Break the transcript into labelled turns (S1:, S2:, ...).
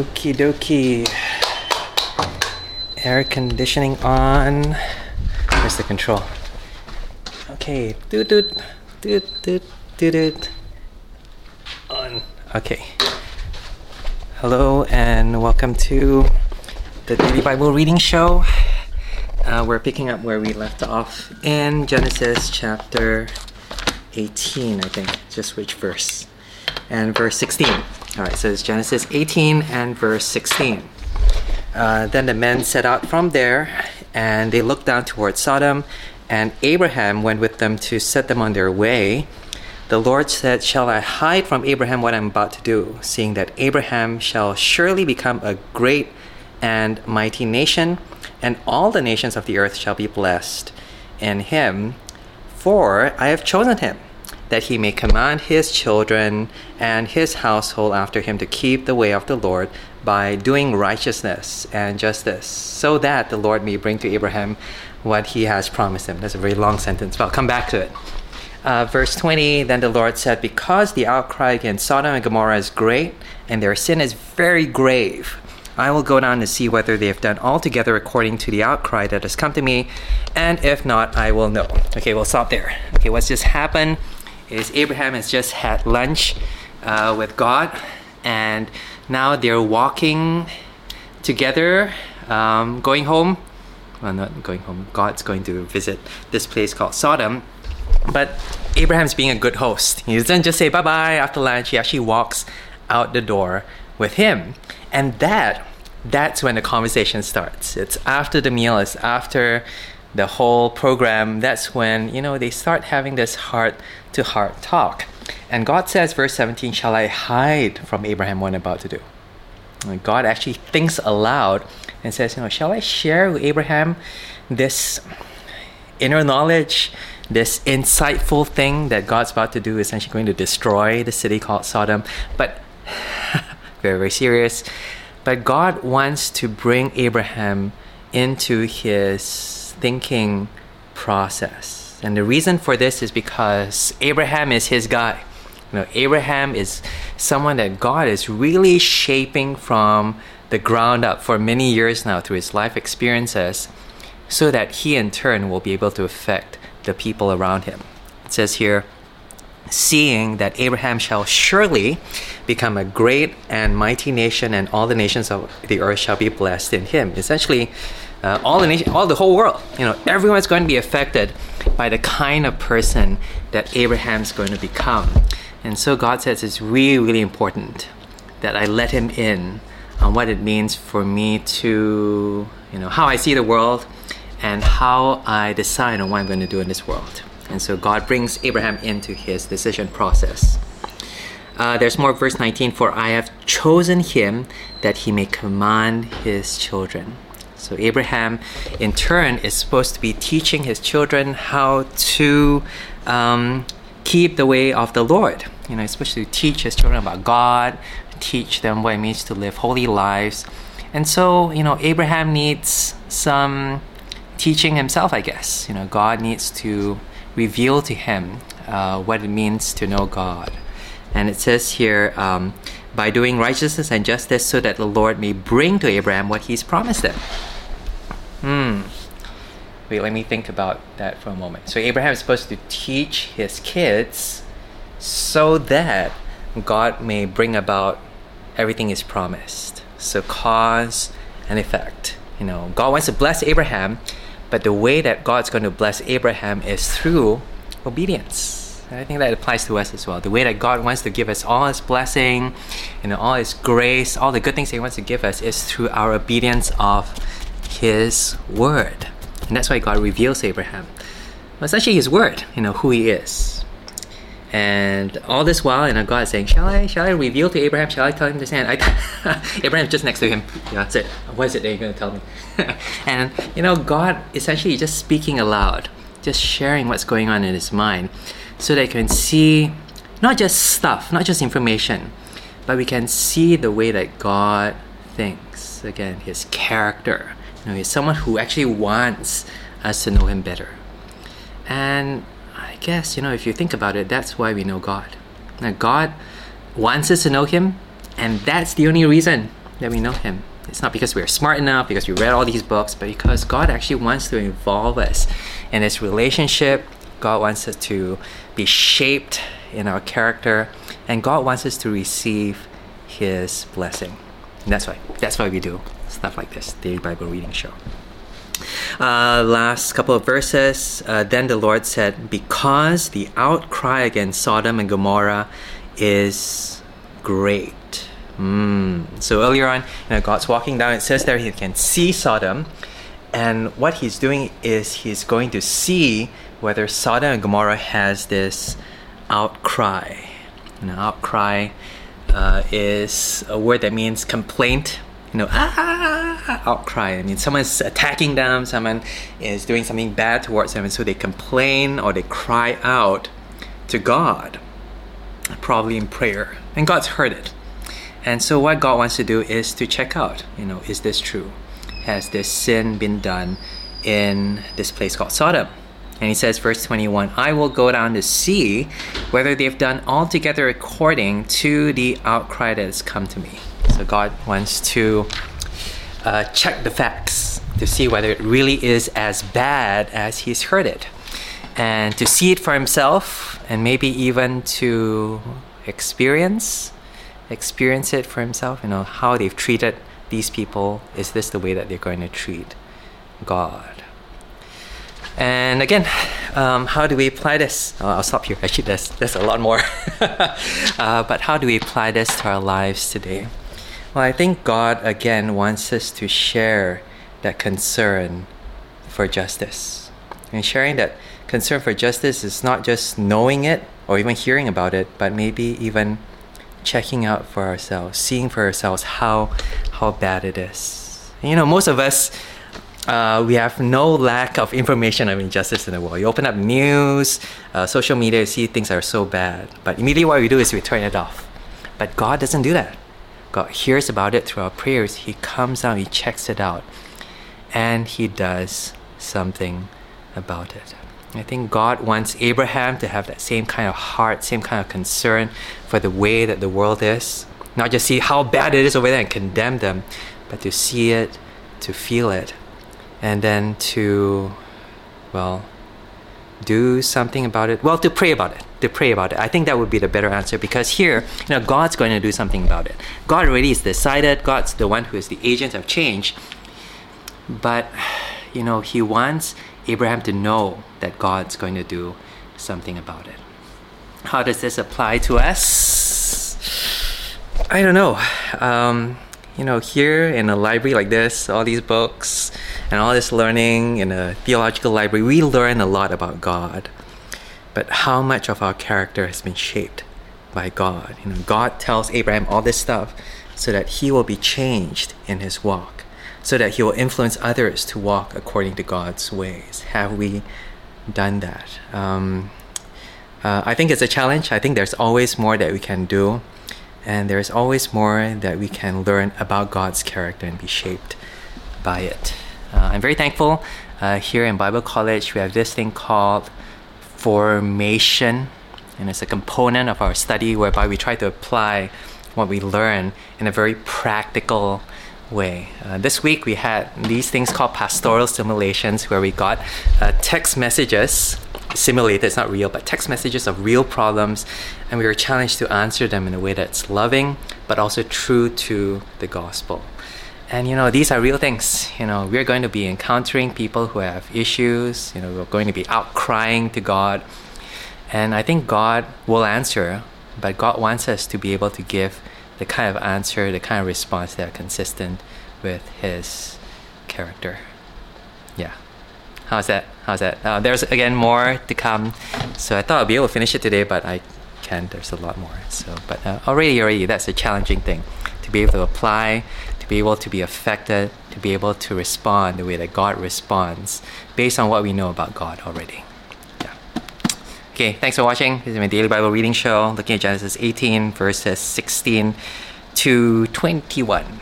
S1: Okie dokie. Air conditioning on. Where's the control? Okay. Doot doot. Doot doot doot doot. On. Okay. Hello and welcome to the Daily Bible Reading Show. Uh, we're picking up where we left off in Genesis chapter 18, I think. Just which verse? And verse 16. All right, so it's Genesis 18 and verse 16. Uh, then the men set out from there, and they looked down towards Sodom, and Abraham went with them to set them on their way. The Lord said, Shall I hide from Abraham what I'm about to do, seeing that Abraham shall surely become a great and mighty nation, and all the nations of the earth shall be blessed in him? For I have chosen him that he may command his children and his household after him to keep the way of the Lord by doing righteousness and justice, so that the Lord may bring to Abraham what he has promised him. That's a very long sentence, but I'll come back to it. Uh, verse 20 Then the Lord said, Because the outcry against Sodom and Gomorrah is great, and their sin is very grave, I will go down to see whether they have done altogether according to the outcry that has come to me, and if not, I will know. Okay, we'll stop there. Okay, what's just happened is Abraham has just had lunch uh, with God, and now they're walking together, um, going home. Well, not going home. God's going to visit this place called Sodom. But Abraham's being a good host. He doesn't just say bye bye after lunch, he actually walks out the door with him. And that that's when the conversation starts. It's after the meal, it's after the whole program. That's when, you know, they start having this heart to heart talk. And God says, verse 17, Shall I hide from Abraham what I'm about to do? And God actually thinks aloud and says, You know, shall I share with Abraham this inner knowledge, this insightful thing that God's about to do, essentially going to destroy the city called Sodom? But very, very serious. But God wants to bring Abraham into his thinking process. And the reason for this is because Abraham is his guy. You know, Abraham is someone that God is really shaping from the ground up for many years now through his life experiences so that he in turn will be able to affect the people around him. It says here, seeing that Abraham shall surely become a great and mighty nation, and all the nations of the earth shall be blessed in him. Essentially, uh, all the nation, all the whole world, you know, everyone's going to be affected by the kind of person that Abraham's going to become. And so God says it's really, really important that I let him in on what it means for me to, you know, how I see the world and how I decide on what I'm going to do in this world. And so God brings Abraham into his decision process. Uh, there's more, verse 19 For I have chosen him that he may command his children. So Abraham, in turn, is supposed to be teaching his children how to um, keep the way of the Lord. You know, to teach his children about God, teach them what it means to live holy lives. And so, you know, Abraham needs some teaching himself, I guess. You know, God needs to reveal to him uh, what it means to know God. And it says here, um, by doing righteousness and justice, so that the Lord may bring to Abraham what he's promised him. Wait, let me think about that for a moment. So, Abraham is supposed to teach his kids so that God may bring about everything he's promised. So, cause and effect. You know, God wants to bless Abraham, but the way that God's going to bless Abraham is through obedience. I think that applies to us as well. The way that God wants to give us all His blessing, you know, all His grace, all the good things He wants to give us is through our obedience of His word. And that's why God reveals Abraham. Well, it's actually His word, you know, who He is. And all this while, you know, God is saying, "Shall I, shall I reveal to Abraham? Shall I tell him this?" And I, Abraham's just next to him. Yeah, that's it. What is it that you're going to tell me? and you know, God essentially just speaking aloud, just sharing what's going on in his mind, so that can see not just stuff, not just information, but we can see the way that God thinks. Again, his character. He's someone who actually wants us to know him better. And I guess, you know, if you think about it, that's why we know God. Now, God wants us to know Him, and that's the only reason that we know Him. It's not because we're smart enough, because we read all these books, but because God actually wants to involve us in His relationship. God wants us to be shaped in our character, and God wants us to receive His blessing. And that's why. That's why we do stuff like this, daily Bible reading show. Uh, last couple of verses. Uh, then the Lord said, Because the outcry against Sodom and Gomorrah is great. Mm. So earlier on, you know, God's walking down. It says there he can see Sodom, and what he's doing is he's going to see whether Sodom and Gomorrah has this outcry. Know, outcry uh, is a word that means complaint. You know, ah, outcry. I mean, someone's attacking them. Someone is doing something bad towards them, and so they complain or they cry out to God, probably in prayer, and God's heard it. And so what God wants to do is to check out, you know, is this true? Has this sin been done in this place called Sodom? And he says, verse 21, I will go down to see whether they've done altogether according to the outcry that has come to me. So God wants to uh, check the facts to see whether it really is as bad as he's heard it. And to see it for himself, and maybe even to experience experience it for himself, you know, how they've treated these people. Is this the way that they're going to treat God? And again, um, how do we apply this? Oh, I'll stop here. Actually, there's, there's a lot more. uh, but how do we apply this to our lives today? Well, I think God, again, wants us to share that concern for justice. And sharing that concern for justice is not just knowing it or even hearing about it, but maybe even checking out for ourselves, seeing for ourselves how how bad it is. You know, most of us uh, we have no lack of information of injustice in the world. You open up news, uh, social media, you see things are so bad, but immediately what we do is we turn it off. But God doesn't do that. God hears about it through our prayers. He comes down, He checks it out, and He does something about it. I think God wants Abraham to have that same kind of heart, same kind of concern for the way that the world is. Not just see how bad it is over there and condemn them, but to see it, to feel it, and then to, well, do something about it. Well, to pray about it. To pray about it. I think that would be the better answer because here, you know, God's going to do something about it. God already has decided. God's the one who is the agent of change. But, you know, He wants Abraham to know that God's going to do something about it. How does this apply to us? I don't know. Um, you know, here in a library like this, all these books and all this learning in a theological library, we learn a lot about God. But how much of our character has been shaped by God? You know, God tells Abraham all this stuff so that he will be changed in his walk so that he will influence others to walk according to God's ways. Have we done that? Um, uh, I think it's a challenge. I think there's always more that we can do, and there's always more that we can learn about God's character and be shaped by it. Uh, I'm very thankful uh, here in Bible College we have this thing called formation, and it's a component of our study whereby we try to apply what we learn in a very practical way. Uh, this week we had these things called pastoral simulations where we got uh, text messages simulated, it's not real, but text messages of real problems, and we were challenged to answer them in a way that's loving but also true to the gospel. And you know, these are real things. You know, we're going to be encountering people who have issues, you know, we're going to be out crying to God. And I think God will answer, but God wants us to be able to give the kind of answer, the kind of response that are consistent with his character. Yeah. How's that? How's that? Uh, there's again more to come. So I thought I'd be able to finish it today, but I can't. There's a lot more. So, but uh, already, already, that's a challenging thing to be able to apply, be able to be affected, to be able to respond the way that God responds based on what we know about God already. Yeah. Okay, thanks for watching. This is my daily Bible reading show, looking at Genesis 18, verses 16 to 21.